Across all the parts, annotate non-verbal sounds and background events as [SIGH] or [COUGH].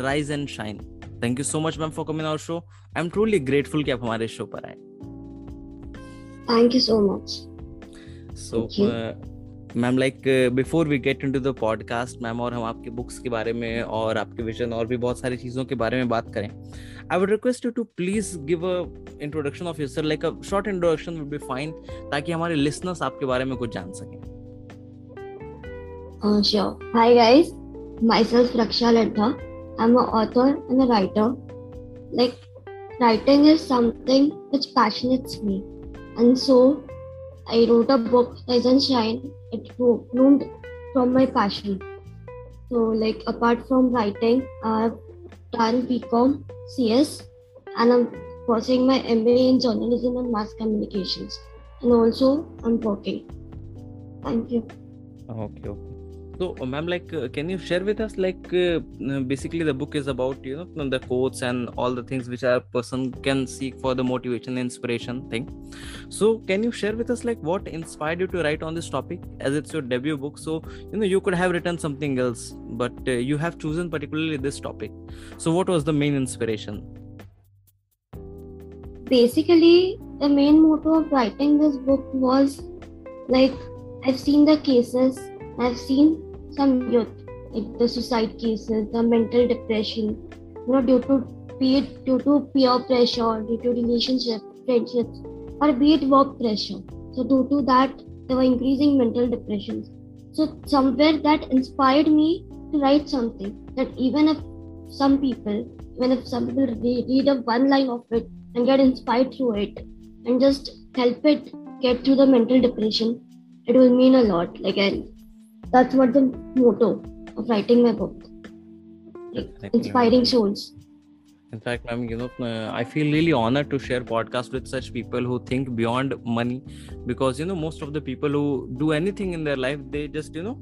Rise and Shine. Thank you so much, ma'am, for coming on our show. I'm truly grateful कि आप हमारे show पर आए. Thank you so much. So, Thank you. uh, ma'am like before we get into the podcast ma'am और हम आपके books के बारे में और आपके विजन और भी बहुत सारी चीज़ों के बारे में बात करें I would request you to please give a introduction of yourself like a short introduction would be fine ताकि हमारे लिसनर्स आपके बारे में कुछ जान सकें Uh, sure. Hi guys, myself Raksha Ladha. I'm an author and a writer. Like writing is something which passionates me, and so I wrote a book, Rise and Shine. It bloomed from my passion. So, like apart from writing, I've done BCom, CS, and I'm pursuing my MBA in journalism and mass communications. And also, I'm working. Thank you. okay okay so uh, ma'am like uh, can you share with us like uh, basically the book is about you know the quotes and all the things which a person can seek for the motivation inspiration thing. So can you share with us like what inspired you to write on this topic? As it's your debut book so you know you could have written something else but uh, you have chosen particularly this topic. So what was the main inspiration? Basically the main motto of writing this book was like i've seen the cases i've seen some youth the suicide cases uh, the mental depression you know due to it due to peer pressure due to relationship friendships or be it work pressure so due to that there were increasing mental depressions so somewhere that inspired me to write something that even if some people even if some people read, read a one line of it and get inspired through it and just help it get through the mental depression, it will mean a lot. Like, and that's what the motto of writing my book. Like, inspiring souls. in fact ma'am you know uh, i feel really honored to share podcast with such people who think beyond money because you know most of the people who do anything in their life they just you know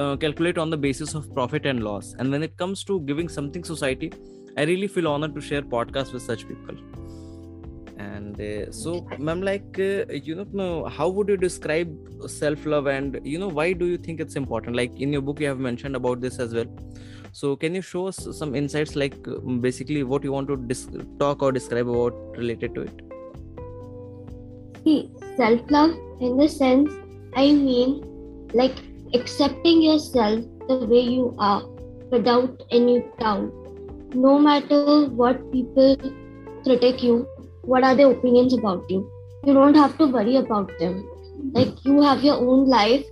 uh, calculate on the basis of profit and loss and when it comes to giving something society i really feel honored to share podcast with such people and uh, so ma'am like uh, you know how would you describe self love and you know why do you think it's important? Like in your book you have mentioned about this as well. So can you show us some insights like um, basically what you want to dis- talk or describe about related to it? See, self love in the sense, I mean, like accepting yourself the way you are without any doubt. No matter what people critique you, what are their opinions about you, you don't have to worry about them. Like you have your own life,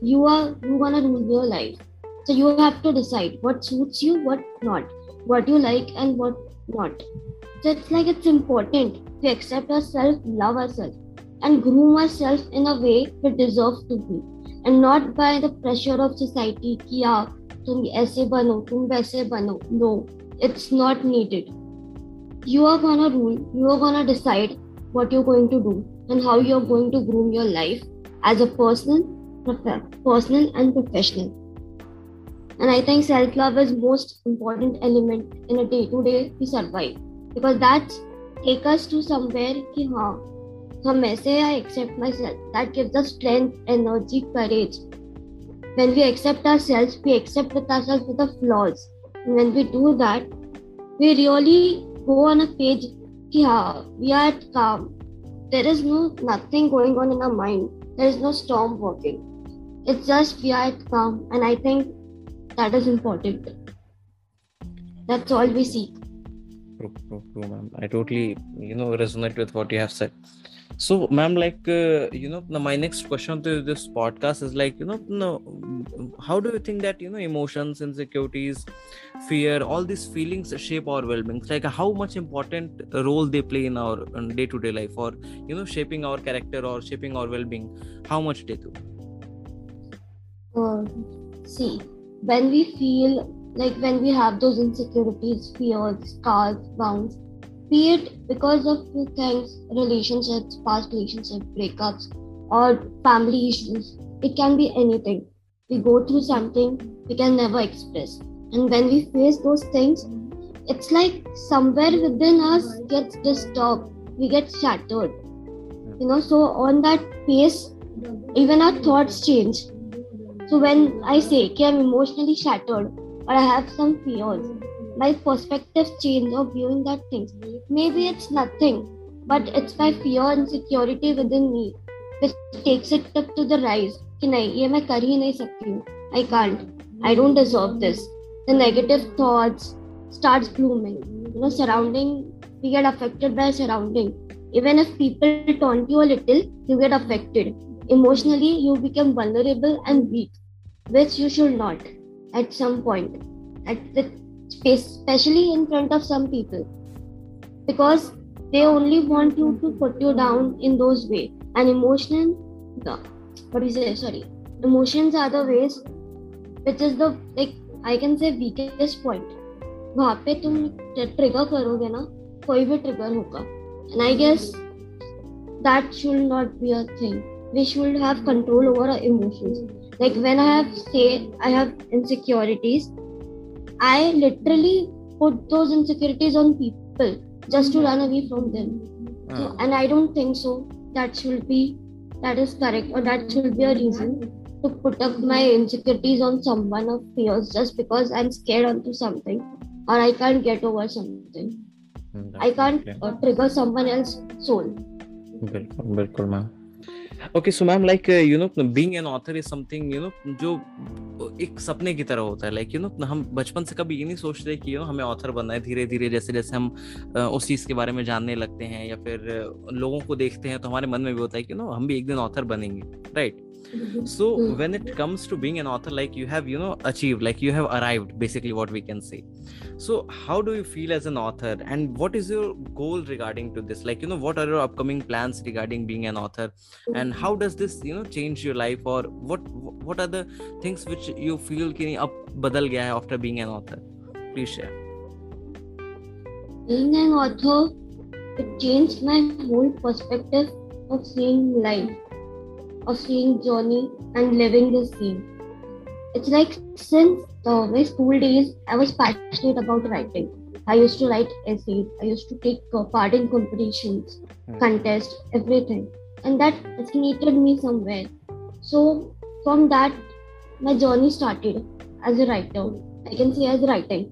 you are you gonna rule your life. So you have to decide what suits you, what not, what you like and what not. So it's like it's important to accept ourselves, love ourselves and groom ourselves in a way we deserve to be and not by the pressure of society कि हाँ तुम ऐसे बनो तुम वैसे बनो no it's not needed you are gonna rule you are gonna decide what you're going to do and how you're going to groom your life as a person prof- personal and professional and i think self-love is most important element in a day-to-day we survive because that's take us to somewhere कि हाँ हम ऐसे I accept myself. That gives us strength, energy, courage. When we accept ourselves, we accept with ourselves with the flaws. And when we do that, we really go on a page हाँ, we are at calm. There is no nothing going on in our mind. There is no storm working. It's just we are at calm. And I think that is important. That's all we seek. true, true, true, ma'am. I totally, you know, resonate with what you have said. So, ma'am, like, uh, you know, my next question to this podcast is like, you know, no, how do you think that, you know, emotions, insecurities, fear, all these feelings shape our well-being? Like, how much important role they play in our day to day life or, you know, shaping our character or shaping our well-being? How much they do? Uh, see, when we feel like when we have those insecurities, fears, scars, wounds, be it because of things, relationships, past relationships, breakups, or family issues. It can be anything. We go through something we can never express. And when we face those things, it's like somewhere within us gets disturbed. We get shattered. You know, so on that pace, even our thoughts change. So when I say okay, I'm emotionally shattered or I have some fears, my perspective change of viewing that things. Maybe it's nothing, but it's my fear and security within me which takes it up to the rise कि नहीं ये मैं कर ही नहीं सकती हूँ I can't I don't deserve this the negative thoughts starts blooming you know surrounding we get affected by surrounding even if people taunt you a little you get affected emotionally you become vulnerable and weak which you should not at some point at the space especially in front of some people because they only want you to put you down in those ways and emotion the what do you say sorry emotions are the ways which is the like i can say weakest point वहां पे तुम trigger करोगे ना कोई भी trigger होगा and I guess that should not be a thing we should have control over our emotions like when i have say i have insecurities i literally put those insecurities on people just to run away from them so, and i don't think so that should be that is correct or that should be a reason to put up my insecurities on someone of fears just because i'm scared onto something or i can't get over something i can't uh, trigger someone else's soul बिल्कुल बिल्कुल ma'am okay so ma'am like you know being an author is something you know जो एक सपने की तरह होता है। Like you no हम बचपन से कभी ये नहीं सोचते कि यू नो हमें ऑथर बनना है धीरे धीरे जैसे जैसे हम उस चीज़ के बारे में जानने लगते हैं या फिर लोगों को देखते हैं तो हमारे मन में भी होता है कि नो हम भी एक दिन ऑथर बनेंगे right so when it comes to being an author like you have you know achieved like you have arrived basically what we can say. So how do you feel as an author? And what is your goal regarding to this? Like you know what are your upcoming plans regarding being an author? And how does this you know change your life? Or what what are the things which you feel ki ab badal gaya hai after being an author? Please share. Being an author it changed my whole perspective of seeing life of seeing journey and living the scene. It's like since uh, my school days i was passionate about writing. I used to write essays. I used to take uh, part in competitions mm. contests everything. And that fascinated me somewhere. So from that my journey started as a writer. I can say as writing.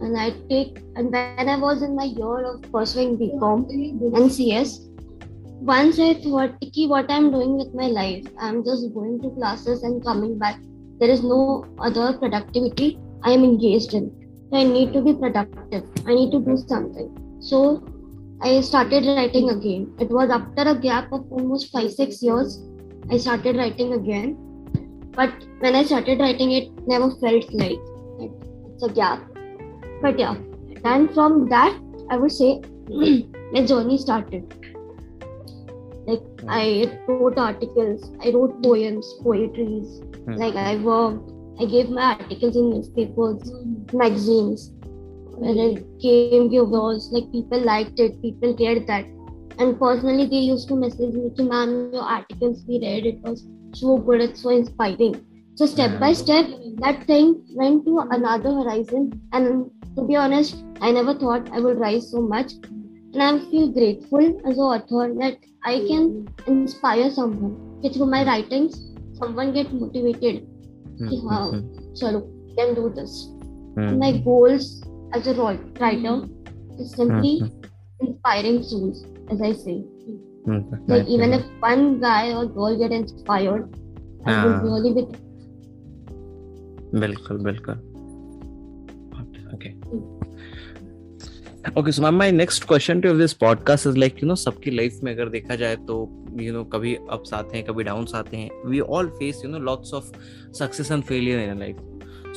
And I take and when I was in my year of pursuing BCom and CS, once I thought, Ki, what I'm doing with my life, I'm just going to classes and coming back. There is no other productivity I am engaged in. I need to be productive. I need to do something. So I started writing again. It was after a gap of almost five, six years, I started writing again. But when I started writing, it never felt like it's a gap but yeah and from that i would say [CLEARS THROAT] my journey started like i wrote articles. I wrote poems poetries. Hmm. like i worked. I gave my articles in newspapers magazines. And it came viewers like people liked it. People cared that. And personally they used to message me to ma'am your articles we read it was so good. It's so inspiring. So step by step that thing went to another horizon. And to be honest, I never thought I would rise so much. And I feel grateful as an author that I can inspire someone. That through my writings, someone get motivated. Mm-hmm. Wow, chalo, can do this. Mm-hmm. My goals as a writer is simply mm-hmm. inspiring souls, as I say. Mm-hmm. Like even if one guy or girl get inspired, I will ah. really be. बिल्कुल बिल्कुल okay okay okay so ma'am my next question to this podcast is like you know सबकी life में अगर देखा जाए तो you know कभी ups आते हैं कभी डाउन्स आते हैं we all face you know lots of success and failure in life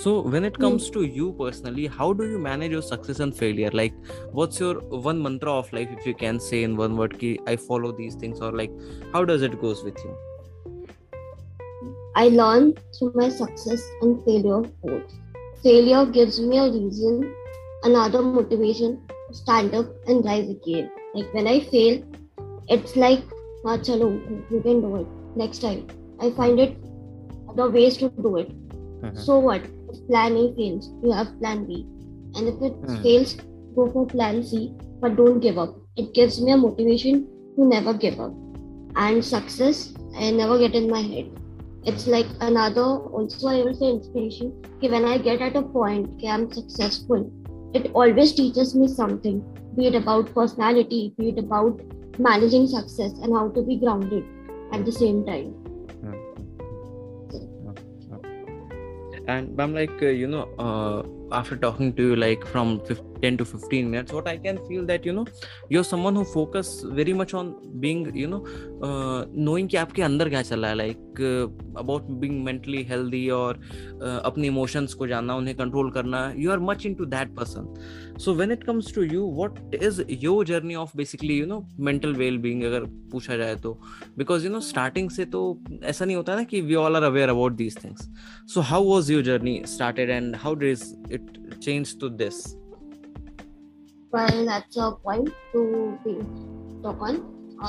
so when it comes to you personally how do you manage your success and failure like what's your one mantra of life if you can say in one word ki i follow these things or like how does it goes with you i learn through my success and failure both failure gives me a reason, another motivation stand up and rise again. Like when I fail, it's like, ah, chalo, you can do it next time. I find it the ways to do it. Mhm. So what? If plan A fails, you have plan B. And if it Mhm. fails, go for plan C, but don't give up. It gives me a motivation to never give up. And success, I never get in my head. It's like another, also, I will say inspiration. Okay, when I get at a point, okay, I'm successful, it always teaches me something, be it about personality, be it about managing success and how to be grounded at the same time. and i'm like uh, you know uh, after talking to you like from 15, 10 to 15 minutes what i can feel that you know you're someone who focus very much on being you know uh, knowing कि आपके अंदर क्या चल रहा है like about being mentally healthy और uh, अपने emotions को जानना उन्हें कंट्रोल करना you are much into that person so when it comes to you what is your journey of basically you know mental well being अगर पूछा जाए तो? बिकॉज़ यू नो स्टार्टिंग से तो ऐसा नहीं होता ना कि we all are aware about these things so how was your journey started and how does it change to this Well, that's a point to be talk on.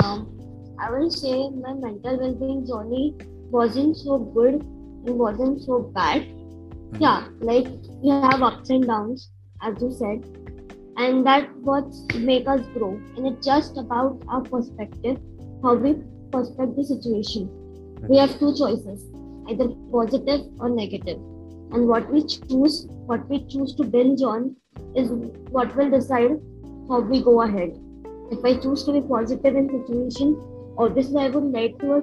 Um, I will say my mental well-being journey wasn't so good and wasn't so bad. Yeah, like you have ups and downs, as you said, and that what make us grow. And it's just about our perspective, how we perspect the situation. We have two choices, either positive or negative, and what we choose, what we choose to binge on, is what will decide how we go ahead. If I choose to be positive in situation, obviously I would lead to a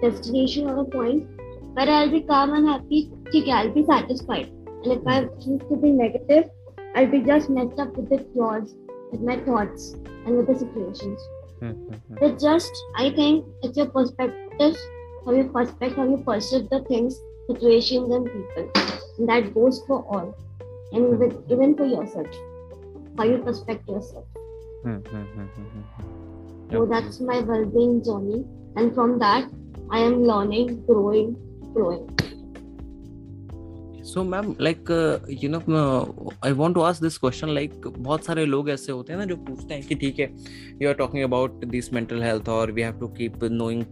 destination or a point where I'll be calm and happy, I'll be satisfied. And if I hmm. choose to be negative, I'll be just messed up with the flaws, with my thoughts, and with the situations. Hmm, hmm, it's just, I think, it's your perspective, how you perspect, how you perceive the things, situations, and people. And that goes for all, and hmm. with, even for yourself, how you perspect yourself. Hmm, hmm, so that's my well-being journey, and from that, I am learning, growing, growing. So ma'am like you know I want to ask this question like बहुत सारे लोग ऐसे होते हैं ना जो पूछते हैं कि ठीक है you are talking about this mental health और we have to keep knowing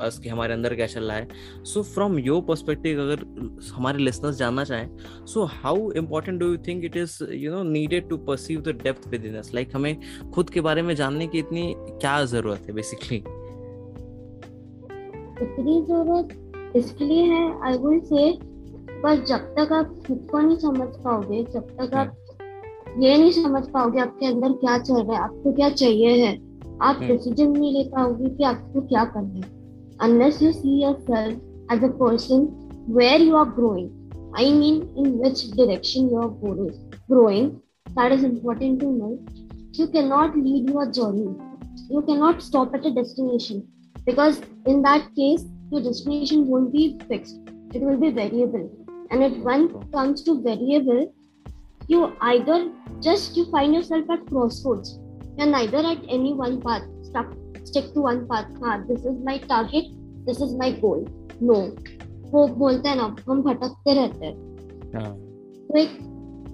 us कि हमारे अंदर क्या चल रहा है। सो फ्रॉम योर पर्सपेक्टिव अगर हमारे लिसनर्स जानना चाहें so how important do you think it is you know needed to perceive the depth within us like हमें खुद के बारे में जानने की इतनी क्या ज़रूरत है बेसिकली इतनी ज़रूरत इसके लिए है आई विल से पर जब तक आप खुद को नहीं समझ पाओगे जब तक आप ये नहीं समझ पाओगे आपके अंदर क्या चल रहा है आपको क्या चाहिए है आप हम्म। डिसीज़न नहीं ले पाओगे कि आपको क्या करना है। Unless you see yourself as a person where you are growing I mean in which direction you are growing that is important to know you can not lead your journey you can not stop at a destination because in that case your destination won't be fix it will be variable and if one comes to variable you either just you find yourself at crossroads you're neither at any one path stuck stick to one path हाँ this is my target this is my goal no वो बोलते हैं ना हम भटकते रहते हैं तो एक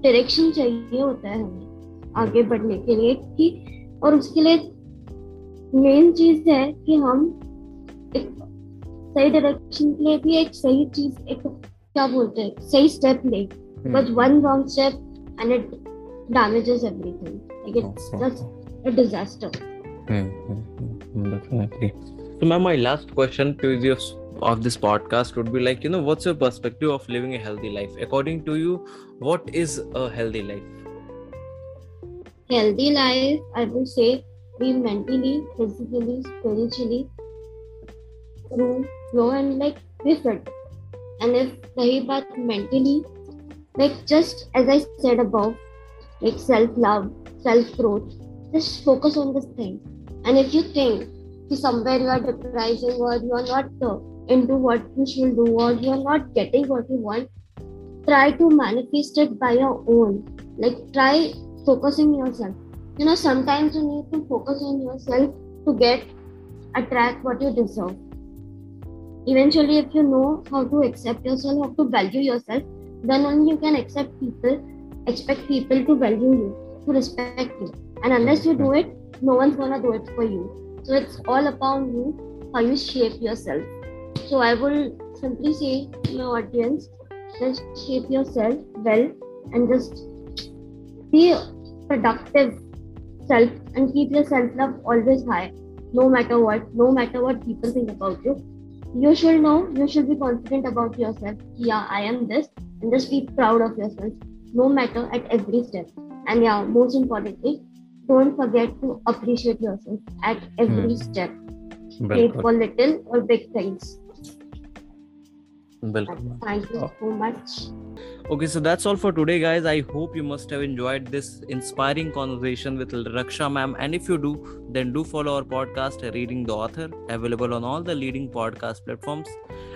डायरेक्शन चाहिए होता है हमें आगे बढ़ने के लिए कि और उसके लिए मेन चीज़ है कि हम एक सही डायरेक्शन के लिए भी एक सही चीज़ एक क्या बोलते हैं सही स्टेप ले but one wrong step and it damages everything like it's just a disaster Definitely. So, ma'am, my last question to you of this podcast would be like, you know, what's your perspective of living a healthy life? According to you, what is a healthy life? healthy life i will say be mentally physically spiritually through grow and like be fit and if rahi baat mentally like just as i said above like self love self growth just focus on this thing. And if you think somewhere you are depressing or you are not uh, into what you should do or you are not getting what you want try to manifest it by your own. Like try focusing yourself. You know sometimes you need to focus on yourself to get attract what you deserve eventually if you know how to accept yourself how to value yourself then only you can accept people, expect people to value you, to respect you. And unless you do it, no one's gonna do it for you. So it's all upon you how you shape yourself. So I will simply say to my audience, just shape yourself well and just be productive self and keep your self love always high, no matter what, no matter what people think about you. You should know, you should be confident about yourself. Yeah, I am this, and just be proud of yourself, no matter at every step. And yeah, most importantly, don't forget to appreciate yourself at every Hmm. step, be for little or big things. Okay so that's all for today guys I hope you must have enjoyed this inspiring conversation with Raksha ma'am and if you do then do follow our podcast reading the author available on all the leading podcast platforms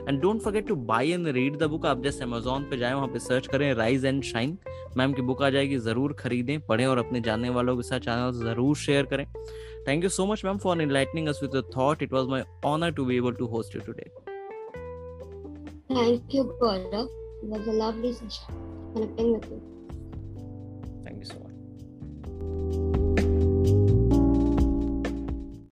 and don't forget to buy and read the book आप जैसे पे जाएँ वहाँ पे search करें rise and shine ma'am की book आ जाएगी ज़रूर खरीदें पढ़ें और अपने जानने वालों के साथ चैनल ज़रूर शेयर करें. Thank you so much ma'am for enlightening us with thought it was my honour to be able to host you today Thank you, Gaurav. It was a lovely session connecting with you. Thank you so much.